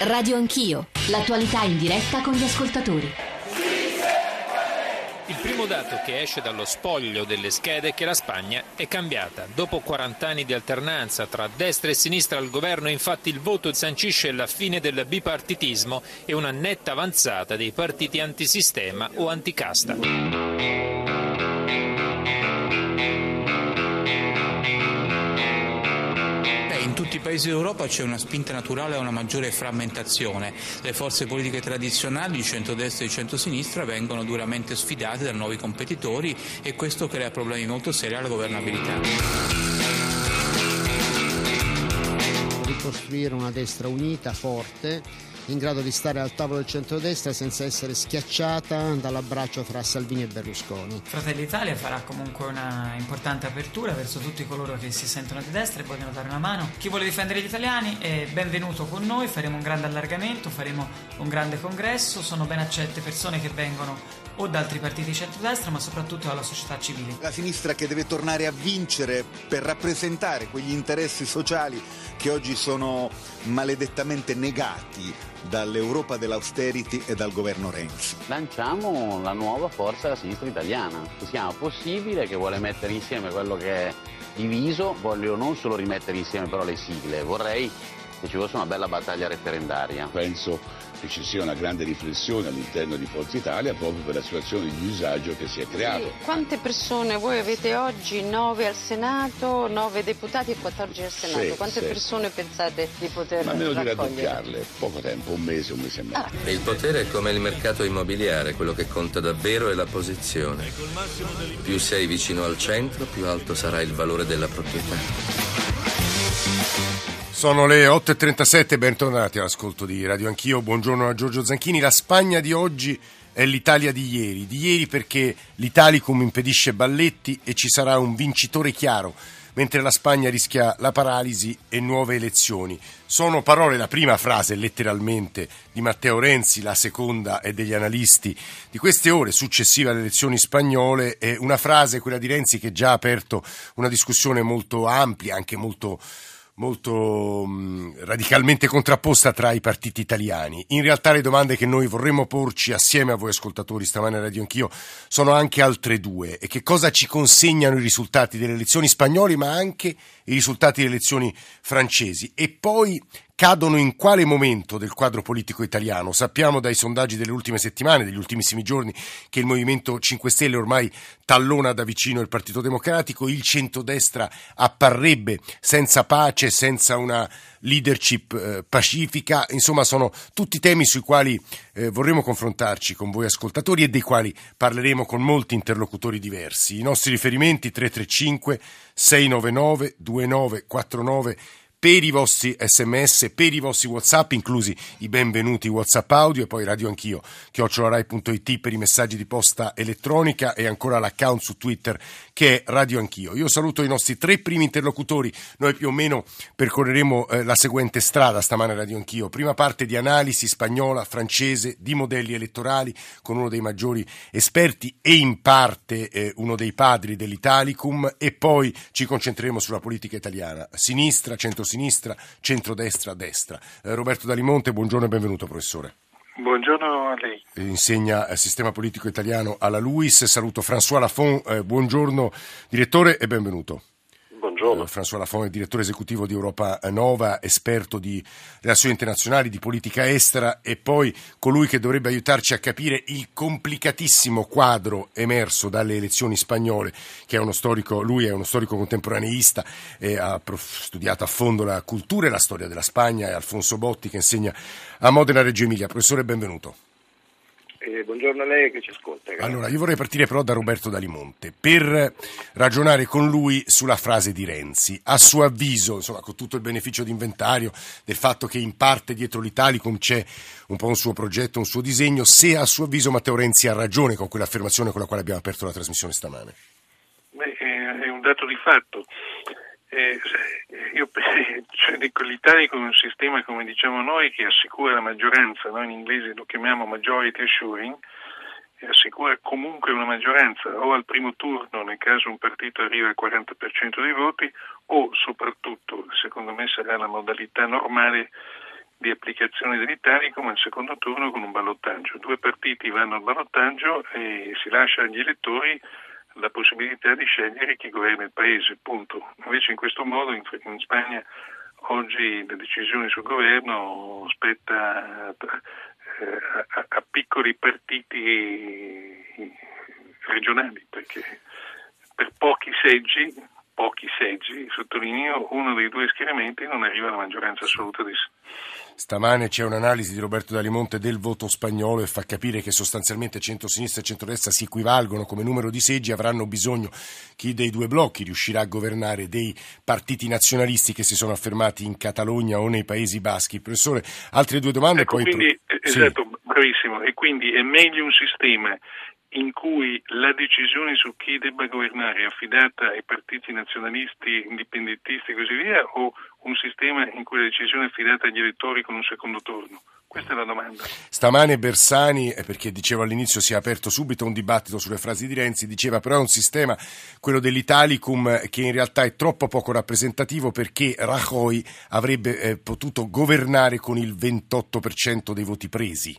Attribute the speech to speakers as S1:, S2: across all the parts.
S1: Radio Anch'io, l'attualità in diretta con gli ascoltatori.
S2: Il primo dato che esce dallo spoglio delle schede è che la Spagna è cambiata. Dopo 40 anni di alternanza tra destra e sinistra al governo, infatti il voto sancisce la fine del bipartitismo e una netta avanzata dei partiti antisistema o anticasta.
S3: Tutti i paesi d'Europa c'è una spinta naturale a una maggiore frammentazione. Le forze politiche tradizionali di centrodestra e di centrosinistra vengono duramente sfidate da nuovi competitori e questo crea problemi molto seri alla governabilità.
S4: Ricostruire una destra unita, forte, in grado di stare al tavolo del centrodestra senza essere schiacciata dall'abbraccio fra Salvini e Berlusconi.
S5: Fratelli Italia farà comunque una importante apertura verso tutti coloro che si sentono di destra e vogliono dare una mano. Chi vuole difendere gli italiani è benvenuto con noi, faremo un grande allargamento, faremo un grande congresso, sono ben accette persone che vengono o da altri partiti di centrodestra, ma soprattutto dalla società civile.
S6: La sinistra che deve tornare a vincere per rappresentare quegli interessi sociali che oggi sono maledettamente negati dall'Europa dell'austerity e dal governo Renzi.
S7: Lanciamo la nuova forza della sinistra italiana, che si chiama Possibile, che vuole mettere insieme quello che è diviso, voglio non solo rimettere insieme però le sigle, vorrei che ci fosse una bella battaglia referendaria.
S8: Penso che ci sia una grande riflessione all'interno di Forza Italia proprio per la situazione di disagio che si è creato. Sì.
S9: Quante persone voi avete oggi? 9 al Senato, 9 deputati e 14 al Senato. Sì, Quante sì. persone pensate di poter
S8: Ma almeno
S9: raccogliere?
S8: di raddoppiarle, poco tempo, un mese, un mese e mezzo.
S10: Ah. Il potere è come il mercato immobiliare, quello che conta davvero è la posizione. Più sei vicino al centro, più alto sarà il valore della proprietà.
S11: Sono le 8.37, bentornati all'ascolto di Radio Anch'io, buongiorno a Giorgio Zanchini. La Spagna di oggi è l'Italia di ieri, di ieri perché l'Italicum impedisce balletti e ci sarà un vincitore chiaro, mentre la Spagna rischia la paralisi e nuove elezioni. Sono parole, la prima frase letteralmente di Matteo Renzi, la seconda è degli analisti di queste ore successive alle elezioni spagnole, è una frase, quella di Renzi, che già ha aperto una discussione molto ampia, anche molto molto mh, radicalmente contrapposta tra i partiti italiani. In realtà le domande che noi vorremmo porci assieme a voi ascoltatori stamane a Radio Anch'io sono anche altre due. E che cosa ci consegnano i risultati delle elezioni spagnole ma anche i risultati delle elezioni francesi? E poi cadono in quale momento del quadro politico italiano? Sappiamo dai sondaggi delle ultime settimane, degli ultimissimi giorni, che il Movimento 5 Stelle ormai tallona da vicino il Partito Democratico, il centrodestra apparrebbe senza pace, senza una leadership eh, pacifica, insomma sono tutti temi sui quali eh, vorremmo confrontarci con voi ascoltatori e dei quali parleremo con molti interlocutori diversi. I nostri riferimenti 335 699 2949 per i vostri sms, per i vostri whatsapp, inclusi i benvenuti whatsapp audio e poi radio anch'io, chiocciolarai.it per i messaggi di posta elettronica e ancora l'account su Twitter che è radio anch'io. Io saluto i nostri tre primi interlocutori, noi più o meno percorreremo eh, la seguente strada stamane radio anch'io. Prima parte di analisi spagnola, francese, di modelli elettorali con uno dei maggiori esperti e in parte eh, uno dei padri dell'Italicum e poi ci concentreremo sulla politica italiana, sinistra, centro centrosinistra, centrodestra, destra. Eh, Roberto Dalimonte, buongiorno e benvenuto professore.
S12: Buongiorno a lei.
S11: Insegna il sistema politico italiano alla LUIS. Saluto François Lafont, eh, buongiorno direttore e benvenuto.
S12: Buongiorno.
S11: Eh, François Lafont direttore esecutivo di Europa Nova, esperto di relazioni internazionali, di politica estera e poi colui che dovrebbe aiutarci a capire il complicatissimo quadro emerso dalle elezioni spagnole, che è uno storico, lui è uno storico contemporaneista e ha studiato a fondo la cultura e la storia della Spagna, è Alfonso Botti che insegna a Modena Reggio Emilia. Professore, benvenuto.
S12: Eh, buongiorno a lei che ci ascolta.
S11: Grazie. Allora, io vorrei partire però da Roberto Dalimonte per ragionare con lui sulla frase di Renzi. A suo avviso, insomma, con tutto il beneficio d'inventario del fatto che in parte dietro l'Italicum c'è un po' un suo progetto, un suo disegno, se a suo avviso Matteo Renzi ha ragione con quell'affermazione con la quale abbiamo aperto la trasmissione stamane.
S12: Beh, è un dato di fatto. Eh, io cioè, dico, l'Italia è un sistema, come diciamo noi, che assicura la maggioranza, noi in inglese lo chiamiamo majority assuring, e assicura comunque una maggioranza o al primo turno nel caso un partito arriva al 40% dei voti o soprattutto, secondo me sarà la modalità normale, di applicazione dell'Italicum al secondo turno con un ballottaggio. Due partiti vanno al ballottaggio e si lascia agli elettori la possibilità di scegliere chi governa il paese, punto. Invece in questo modo in, in Spagna oggi la decisione sul governo spetta a, a, a piccoli partiti regionali, perché per pochi seggi, pochi seggi, sottolineo, uno dei due schieramenti non arriva alla maggioranza assoluta di
S11: Stamane c'è un'analisi di Roberto Dalimonte del voto spagnolo e fa capire che sostanzialmente centro-sinistra e centro-destra si equivalgono come numero di seggi, avranno bisogno chi dei due blocchi riuscirà a governare dei partiti nazionalisti che si sono affermati in Catalogna o nei Paesi Baschi. Professore, altre due domande
S12: ecco,
S11: poi...
S12: Quindi, pro... esatto, sì. bravissimo. E quindi è meglio un sistema in cui la decisione su chi debba governare è affidata ai partiti nazionalisti, indipendentisti e così via, o un sistema in cui la decisione è affidata agli elettori con un secondo turno? Questa è la domanda.
S11: Stamane Bersani, perché dicevo all'inizio si è aperto subito un dibattito sulle frasi di Renzi, diceva però è un sistema, quello dell'Italicum, che in realtà è troppo poco rappresentativo perché Rajoy avrebbe eh, potuto governare con il 28% dei voti presi.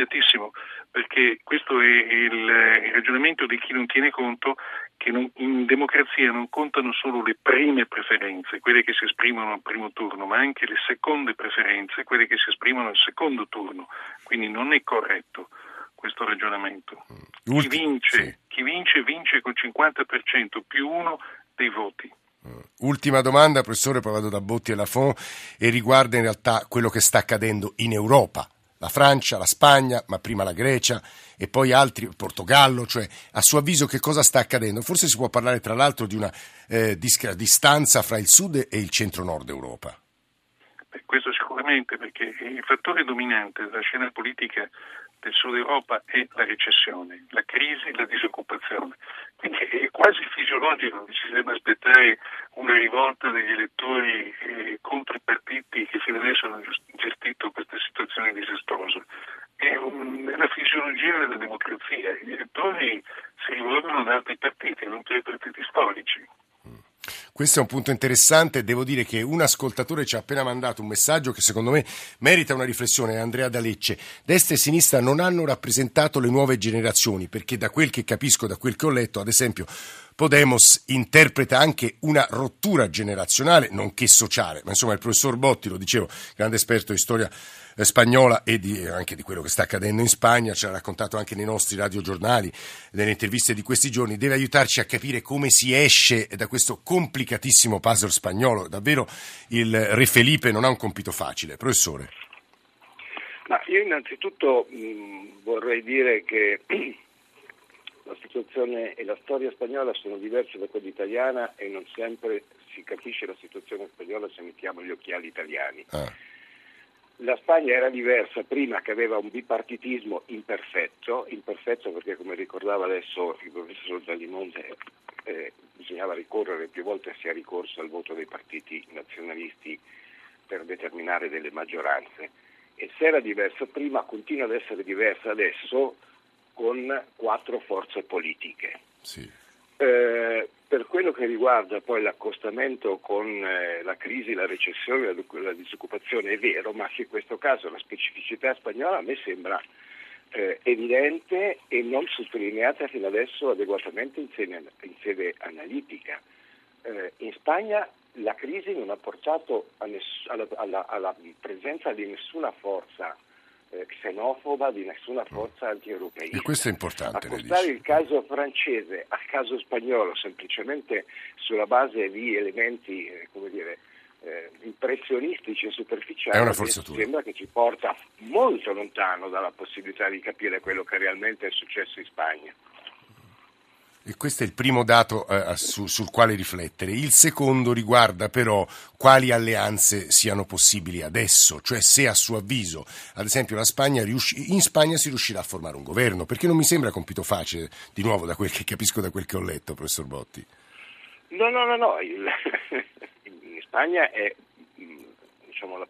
S12: Sbagliatissimo perché questo è il, il ragionamento di chi non tiene conto che non, in democrazia non contano solo le prime preferenze, quelle che si esprimono al primo turno, ma anche le seconde preferenze, quelle che si esprimono al secondo turno. Quindi non è corretto questo ragionamento. Mm. Chi vince, chi vince, vince col 50% più uno dei voti.
S11: Mm. Ultima domanda, professore, poi vado da Botti e Lafont, e riguarda in realtà quello che sta accadendo in Europa la Francia, la Spagna, ma prima la Grecia e poi altri, Portogallo, cioè a suo avviso che cosa sta accadendo? Forse si può parlare tra l'altro di una eh, distanza fra il sud e il centro-nord Europa.
S12: Beh, questo sicuramente perché il fattore dominante della scena politica del Sud Europa è la recessione, la crisi, la disoccupazione. Quindi è quasi fisiologico che ci debba aspettare una rivolta degli elettori eh, contro i partiti che fino adesso hanno gestito questa situazione disastrosa. È, un, è la fisiologia della democrazia. Gli elettori si rivolgono ad altri partiti, non più ai partiti storici.
S11: Questo è un punto interessante. Devo dire che un ascoltatore ci ha appena mandato un messaggio che secondo me merita una riflessione. Andrea D'Alecce. Destra e sinistra non hanno rappresentato le nuove generazioni perché da quel che capisco, da quel che ho letto, ad esempio, Podemos interpreta anche una rottura generazionale, nonché sociale. Ma insomma, il professor Botti, lo dicevo, grande esperto di storia eh, spagnola e di, anche di quello che sta accadendo in Spagna, ce l'ha raccontato anche nei nostri radiogiornali, nelle interviste di questi giorni, deve aiutarci a capire come si esce da questo complicatissimo puzzle spagnolo. Davvero il Re Felipe non ha un compito facile. Professore.
S13: Ma io innanzitutto mh, vorrei dire che la situazione e la storia spagnola sono diverse da quella italiana e non sempre si capisce la situazione spagnola se mettiamo gli occhiali italiani. Ah. La Spagna era diversa prima che aveva un bipartitismo imperfetto, imperfetto perché come ricordava adesso il professor Dallimonte eh, bisognava ricorrere più volte si è ricorso al voto dei partiti nazionalisti per determinare delle maggioranze e se era diversa prima continua ad essere diversa adesso con quattro forze politiche.
S11: Sì.
S13: Eh, per quello che riguarda poi l'accostamento con eh, la crisi, la recessione, la, la, disoccupazione, è vero, ma che in questo caso la specificità spagnola a me sembra eh, evidente e non sottolineata fino adesso adeguatamente in sede, in sede analitica. Eh, in Spagna la crisi non ha portato ness- alla, alla, alla presenza di nessuna forza eh, xenofoba di nessuna forza anti-europeista.
S11: E questo è importante.
S13: Accostare il caso francese al caso spagnolo semplicemente sulla base di elementi, eh, come dire, eh, impressionistici e superficiali sembra che ci porta molto lontano dalla possibilità di capire quello che realmente è successo in Spagna.
S11: E questo è il primo dato eh, su, sul quale riflettere. Il secondo riguarda però quali alleanze siano possibili adesso, cioè se a suo avviso, ad esempio, Spagna riusci- in Spagna si riuscirà a formare un governo, perché non mi sembra compito facile, di nuovo da quel che capisco da quel che ho letto, professor Botti.
S13: No, no, no, no. Il, in Spagna è, diciamo, la,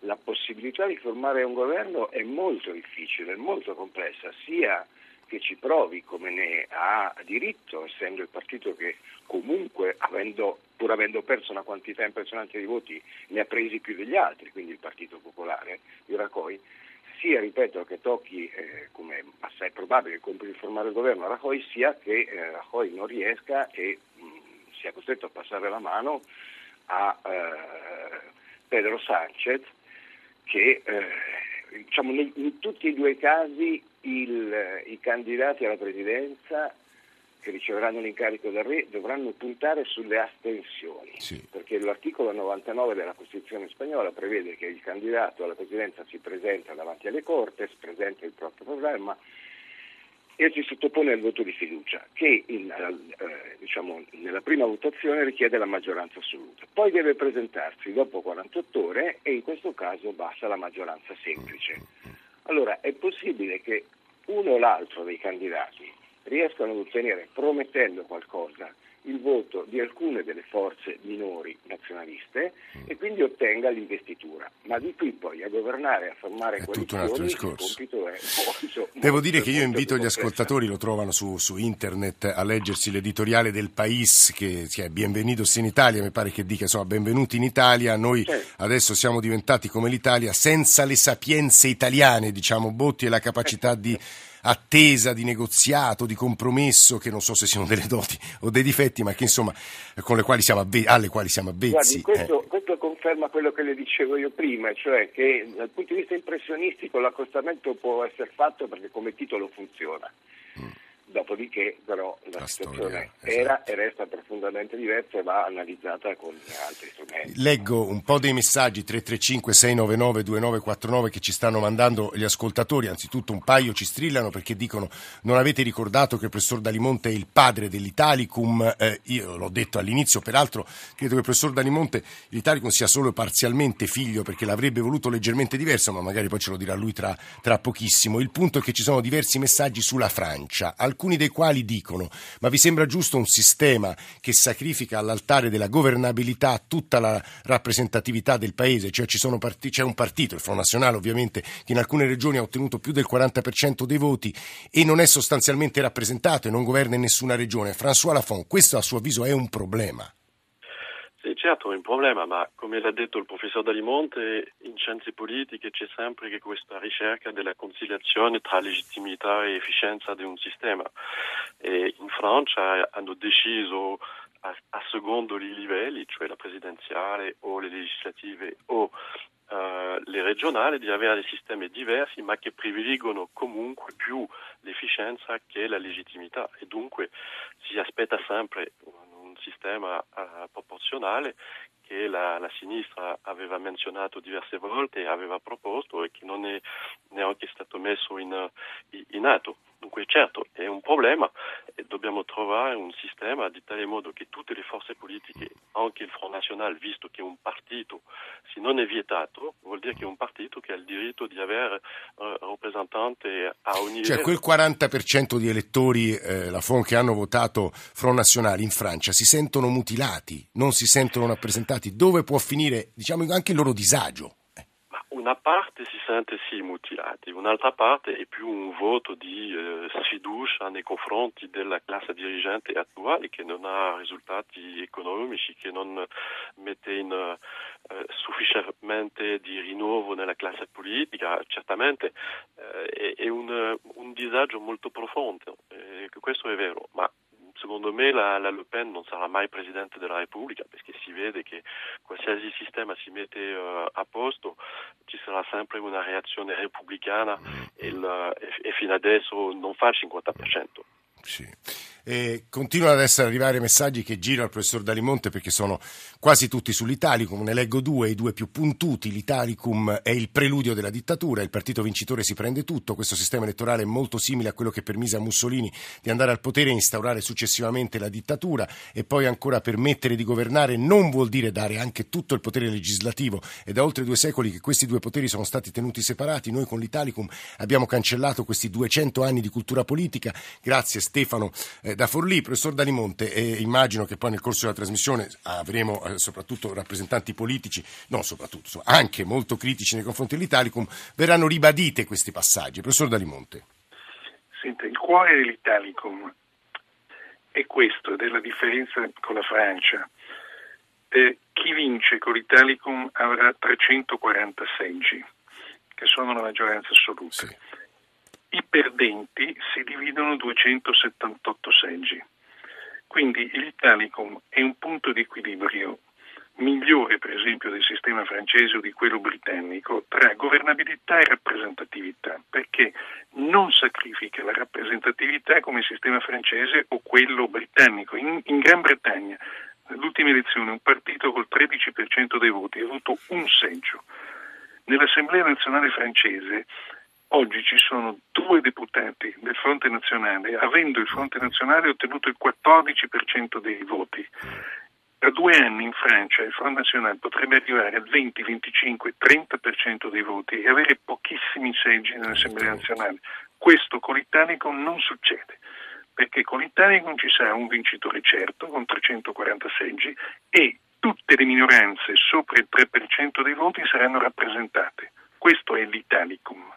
S13: la possibilità di formare un governo è molto difficile, molto complessa, sia che ci provi come ne ha diritto, essendo il partito che comunque, avendo pur avendo perso una quantità impressionante di voti, ne ha presi più degli altri, quindi il Partito Popolare di Rajoy, sia, ripeto, che tocchi, eh, come assai probabile, il compito di formare il governo a Rajoy, sia che eh, Rajoy non riesca e mh, sia costretto a passare la mano a eh, Pedro Sanchez, che eh, diciamo, in, tutti e due i casi il, i candidati alla presidenza che riceveranno l'incarico del re dovranno puntare sulle astensioni, sì. perché l'articolo 99 della Costituzione spagnola prevede che il candidato alla presidenza si presenta davanti alle Cortes, presenta il proprio programma e si sottopone al voto di fiducia, che in, eh, diciamo, nella prima votazione richiede la maggioranza assoluta. Poi deve presentarsi dopo 48 ore e in questo caso basta la maggioranza semplice. Allora è possibile che uno o l'altro dei candidati riescano ad ottenere, promettendo qualcosa, il voto di alcune delle forze minori nazionaliste e quindi ottenga l'investitura. Ma di qui poi a governare, a formare
S11: è
S13: tutto
S11: un altro discorso. Devo dire che io invito gli ascoltatori, lo trovano su, su, internet, a leggersi l'editoriale del Pais che, che è Bienvenidos in Italia, mi pare che dica insomma benvenuti in Italia, noi certo. adesso siamo diventati come l'Italia senza le sapienze italiane, diciamo Botti e la capacità di attesa di negoziato, di compromesso, che non so se siano delle doti o dei difetti, ma che insomma con quali avve- alle quali siamo avvezzi.
S13: Guardi, questo, eh. questo, conferma quello che le dicevo io prima, cioè che dal punto di vista impressionistico l'accostamento può essere fatto perché come titolo funziona. Mm. Dopodiché però la, la situazione storia, era esatto. e resta profondamente diversa e va analizzata con altri strumenti.
S11: Leggo un po' dei messaggi 335 699 2949 che ci stanno mandando gli ascoltatori, anzitutto un paio ci strillano perché dicono non avete ricordato che il professor Dalimonte è il padre dell'Italicum, eh, io l'ho detto all'inizio, peraltro credo che il professor Dalimonte l'Italicum sia solo parzialmente figlio perché l'avrebbe voluto leggermente diverso, ma magari poi ce lo dirà lui tra, tra pochissimo. Il punto è che ci sono diversi messaggi sulla Francia alcuni dei quali dicono ma vi sembra giusto un sistema che sacrifica all'altare della governabilità tutta la rappresentatività del paese, cioè part- c'è un partito, il Front Nazionale ovviamente, che in alcune regioni ha ottenuto più del 40% dei voti e non è sostanzialmente rappresentato e non governa in nessuna regione. François Lafont, questo a suo avviso è un problema.
S14: Sì, certo è un problema, ma come l'ha detto il professor Dalimonte, in scienze politiche c'è sempre che questa ricerca della conciliazione tra legittimità e efficienza di un sistema. E in Francia hanno deciso a, a secondo i livelli, cioè la presidenziale o le legislative o Uh, le regionali di avere sistemi diversi ma che privilegiano comunque più l'efficienza che la legittimità e dunque si aspetta sempre sistema uh, proporzionale che la, la, sinistra aveva menzionato diverse volte aveva proposto e che non è neanche stato messo in, in atto. Dunque certo è un problema e dobbiamo trovare un sistema di tale modo che tutte le forze politiche, anche il Front National, visto che è un partito, se non è vietato, vuol dire che è un partito che ha il diritto di avere uh, rappresentante a ogni
S11: cioè, livello. Cioè quel 40% di elettori, eh, la FON, che hanno votato Front National in Francia si sentono mutilati, non si sentono rappresentati. Dove può finire diciamo, anche il loro disagio?
S14: una parte si sente sì mutilati, un'altra parte è più un voto di eh, sfiducia nei confronti della classe dirigente attuale che non ha risultati economici, che non mette in eh, sufficientemente di rinnovo nella classe politica, certamente eh, è, è un, un, disagio molto profondo, eh, questo è vero, ma secondo me la, la, Le Pen non sarà mai Presidente della Repubblica perché si vede che qualsiasi sistema si mette uh, a posto ci sarà sempre una reazione repubblicana e, il, e, e fino adesso non fa il 50%.
S11: Sì. E continuano ad essere arrivare messaggi che girano al professor Dalimonte perché sono quasi tutti sull'Italicum. Ne leggo due, i due più puntuti. L'Italicum è il preludio della dittatura, il partito vincitore si prende tutto. Questo sistema elettorale è molto simile a quello che permise a Mussolini di andare al potere e instaurare successivamente la dittatura e poi ancora permettere di governare non vuol dire dare anche tutto il potere legislativo. È da oltre due secoli che questi due poteri sono stati tenuti separati. Noi con l'Italicum abbiamo cancellato questi 200 anni di cultura politica. Grazie Stefano. Eh, da Forlì, professor Dalimonte, e immagino che poi nel corso della trasmissione avremo eh, soprattutto rappresentanti politici, non soprattutto, anche molto critici nei confronti dell'Italicum, verranno ribadite questi passaggi. Professor Dalimonte.
S12: Senta, il cuore dell'Italicum è questo, ed è la differenza con la Francia. eh, chi vince con l'Italicum avrà 340 seggi, che sono la maggioranza assoluta. Sì. I perdenti si dividono 278 seggi. Quindi l'Italicum è un punto di equilibrio migliore, per esempio, del sistema francese o di quello britannico tra governabilità e rappresentatività, perché non sacrifica la rappresentatività come il sistema francese o quello britannico. In, in Gran Bretagna, nell'ultima elezione, un partito col 13% dei voti ha avuto un seggio. Nell'Assemblea nazionale francese Oggi ci sono due deputati del Fronte Nazionale, avendo il Fronte Nazionale ottenuto il 14% dei voti. Tra due anni in Francia il Front National potrebbe arrivare al 20, 25, 30% dei voti e avere pochissimi seggi nell'Assemblea nazionale. Questo con l'Italicum non succede, perché con l'Italicum ci sarà un vincitore certo con 340 seggi e tutte le minoranze sopra il 3% dei voti saranno rappresentate. Questo è l'Italicum.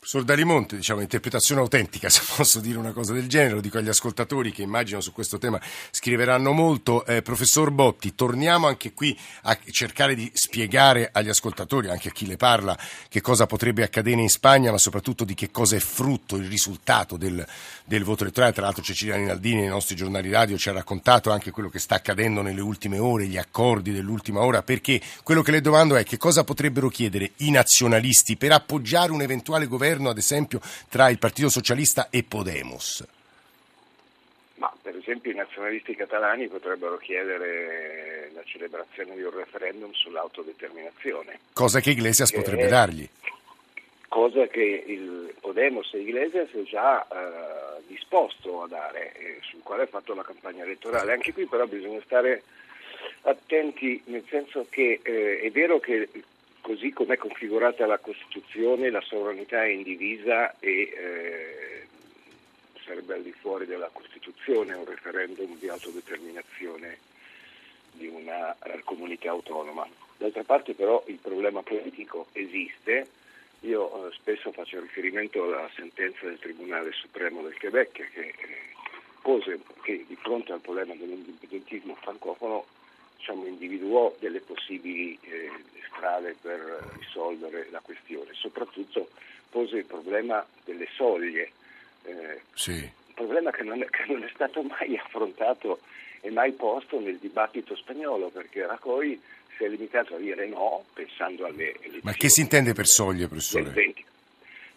S11: Professor Dalimonte, diciamo, interpretazione autentica, se posso dire una cosa del genere, lo dico agli ascoltatori che immagino su questo tema scriveranno molto. Eh, professor Botti, torniamo anche qui a cercare di spiegare agli ascoltatori, anche a chi le parla, che cosa potrebbe accadere in Spagna, ma soprattutto di che cosa è frutto il risultato del, del voto elettorale. Tra l'altro Cecilia Naldini nei nostri giornali radio ci ha raccontato anche quello che sta accadendo nelle ultime ore, gli accordi dell'ultima ora, perché quello che le domando è che cosa potrebbero chiedere i nazionalisti per appoggiare un eventuale governo governo, ad esempio, tra il Partito Socialista e Podemos?
S13: Ma per esempio i nazionalisti catalani potrebbero chiedere la celebrazione di un referendum sull'autodeterminazione.
S11: Cosa che Iglesias che potrebbe dargli.
S13: Cosa che il Podemos e Iglesias è già eh, disposto a dare, e sul quale ha fatto la campagna elettorale. Anche qui però bisogna stare attenti, nel senso che eh, è vero che così come è configurata la Costituzione la sovranità è indivisa e eh, sarebbe al di fuori della Costituzione un referendum di autodeterminazione di una uh, comunità autonoma. D'altra parte però il problema politico esiste, io uh, spesso faccio riferimento alla sentenza del Tribunale Supremo del Quebec che eh, pose che di fronte al problema dell'indipendentismo francofono diciamo, individuò delle possibili eh, strade per risolvere la questione, soprattutto pose il problema delle soglie,
S11: eh, sì.
S13: un problema che non, è, che non, è, stato mai affrontato e mai posto nel dibattito spagnolo, perché Rajoy si è limitato a dire no, pensando alle elezioni.
S11: Ma che si intende per soglie, professore?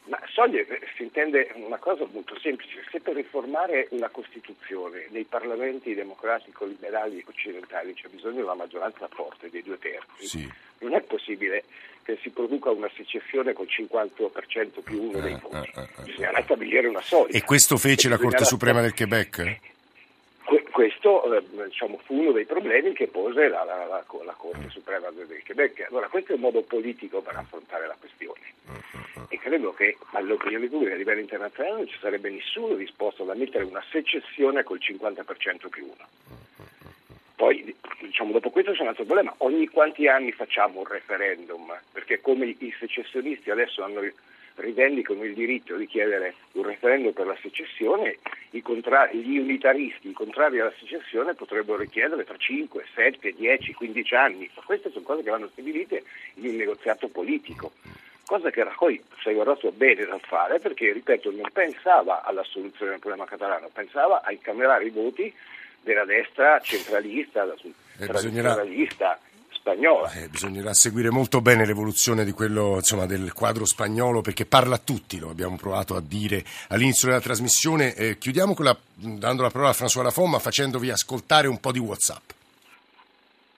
S13: Ma soglie eh, si intende una cosa molto semplice, se per riformare una Costituzione nei parlamenti democratico-liberali occidentali c'è bisogno di una maggioranza forte dei due terzi,
S11: sì.
S13: non è possibile che si produca una secessione col 50% più uno dei voti, ah, bisognerà stabilire una soglia.
S11: E questo fece la Corte Suprema del Quebec?
S13: Questo eh, diciamo, fu uno dei problemi che pose la, la, la, la Corte Suprema del Quebec. Allora questo è un modo politico per affrontare la questione e credo che all'opinione pubblica a livello internazionale non ci sarebbe nessuno disposto ad ammettere una secessione col 50% più uno. Poi diciamo, dopo questo c'è un altro problema, ogni quanti anni facciamo un referendum? Perché come i secessionisti adesso hanno rivendicano il diritto di chiedere un referendum per la secessione, contra- gli unitaristi, i contrari alla secessione, potrebbero richiedere tra 5, 7, 10, 15 anni. Ma queste sono cose che vanno stabilite in un negoziato politico. Cosa che Rajoy si è guardato bene dal fare perché, ripeto, non pensava alla soluzione del problema catalano, pensava a incamerare i voti della destra centralista, eh, tradizionalista, spagnola.
S11: Eh, bisognerà seguire molto bene l'evoluzione di quello, insomma, del quadro spagnolo perché parla a tutti, lo abbiamo provato a dire all'inizio della trasmissione. Eh, chiudiamo la, dando la parola a François Lafont ma facendovi ascoltare un po' di Whatsapp.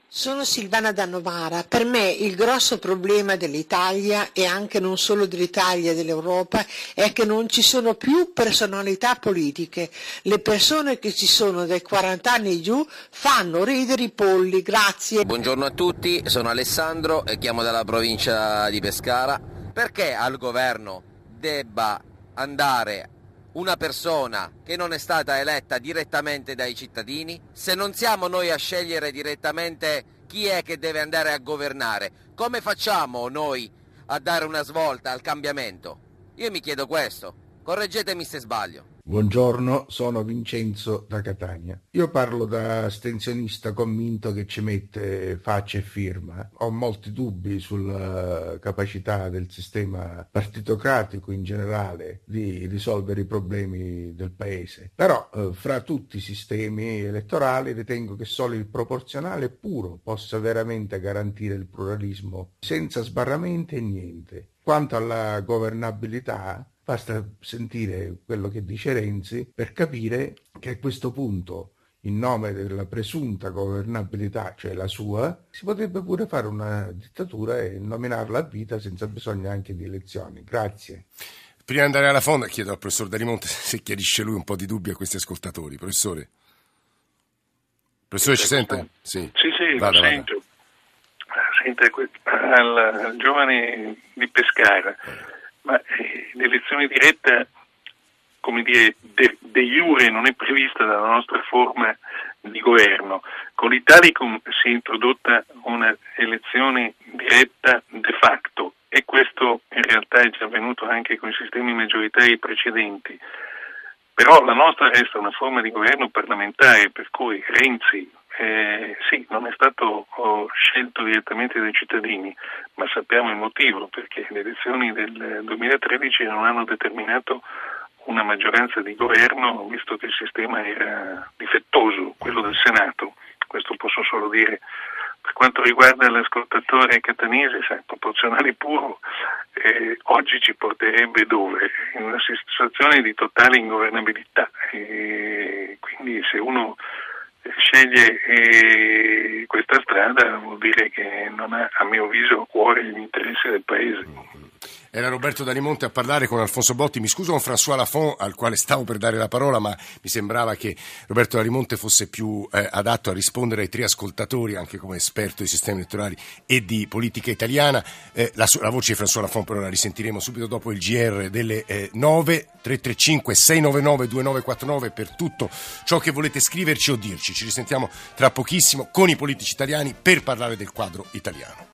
S15: Sono Silvana da Novara. Per me il grosso problema dell'Italia e anche non solo dell'Italia e dell'Europa è che non ci sono più personalità politiche. Le persone che ci sono dai 40 anni giù fanno ridere i polli. Grazie.
S16: Buongiorno a tutti, sono Alessandro e chiamo dalla provincia di Pescara. Perché al governo debba andare una persona che non è stata eletta direttamente dai cittadini, se non siamo noi a scegliere direttamente chi è che deve andare a governare, come facciamo noi a dare una svolta al cambiamento? Io mi chiedo questo, correggetemi se sbaglio.
S17: Buongiorno, sono Vincenzo da Catania. Io parlo da astensionista convinto che ci mette faccia e firma. Ho molti dubbi sulla capacità del sistema partitocratico in generale di risolvere i problemi del paese. Però eh, fra tutti i sistemi elettorali ritengo che solo il proporzionale puro possa veramente garantire il pluralismo senza sbarramenti e niente. Quanto alla governabilità, Basta sentire quello che dice Renzi per capire che a questo punto, in nome della presunta governabilità, cioè la sua, si potrebbe pure fare una dittatura e nominarla a vita senza bisogno anche di elezioni. Grazie.
S11: Prima di andare alla fonda chiedo al professor Darimonte se chiarisce lui un po' di dubbi a questi ascoltatori. Professore? Professore ci sente?
S12: Sì, sì, sì vada, lo sento. Sente al, al giovane di Pescara ma eh, l'elezione diretta, come dire, de, de jure non è prevista dalla nostra forma di governo. Con l'Italicum si è introdotta una elezione diretta de facto e questo in realtà è già avvenuto anche con i sistemi maggioritari precedenti. Però la nostra resta una forma di governo parlamentare per cui Renzi eh, sì, non è stato scelto direttamente dai cittadini, ma sappiamo il motivo, perché le elezioni del 2013 non hanno determinato una maggioranza di governo, visto che il sistema era difettoso, quello del Senato. Questo posso solo dire. Per quanto riguarda l'ascoltatore catanese, sai, proporzionale puro, eh, oggi ci porterebbe dove? In una situazione di totale ingovernabilità. E quindi se uno sceglie eh, questa strada vuol dire che non ha, a mio avviso, cuore gli interessi del Paese.
S11: Era Roberto Danimonte a parlare con Alfonso Botti. Mi scuso con François Lafont, al quale stavo per dare la parola, ma mi sembrava che Roberto Danimonte fosse più eh, adatto a rispondere ai tre ascoltatori, anche come esperto di sistemi elettorali e di politica italiana. Eh, la, la, voce di François Lafont però la risentiremo subito dopo il GR delle eh, 9 335 699 2949 per tutto ciò che volete scriverci o dirci. Ci risentiamo tra pochissimo con i politici italiani per parlare del quadro italiano.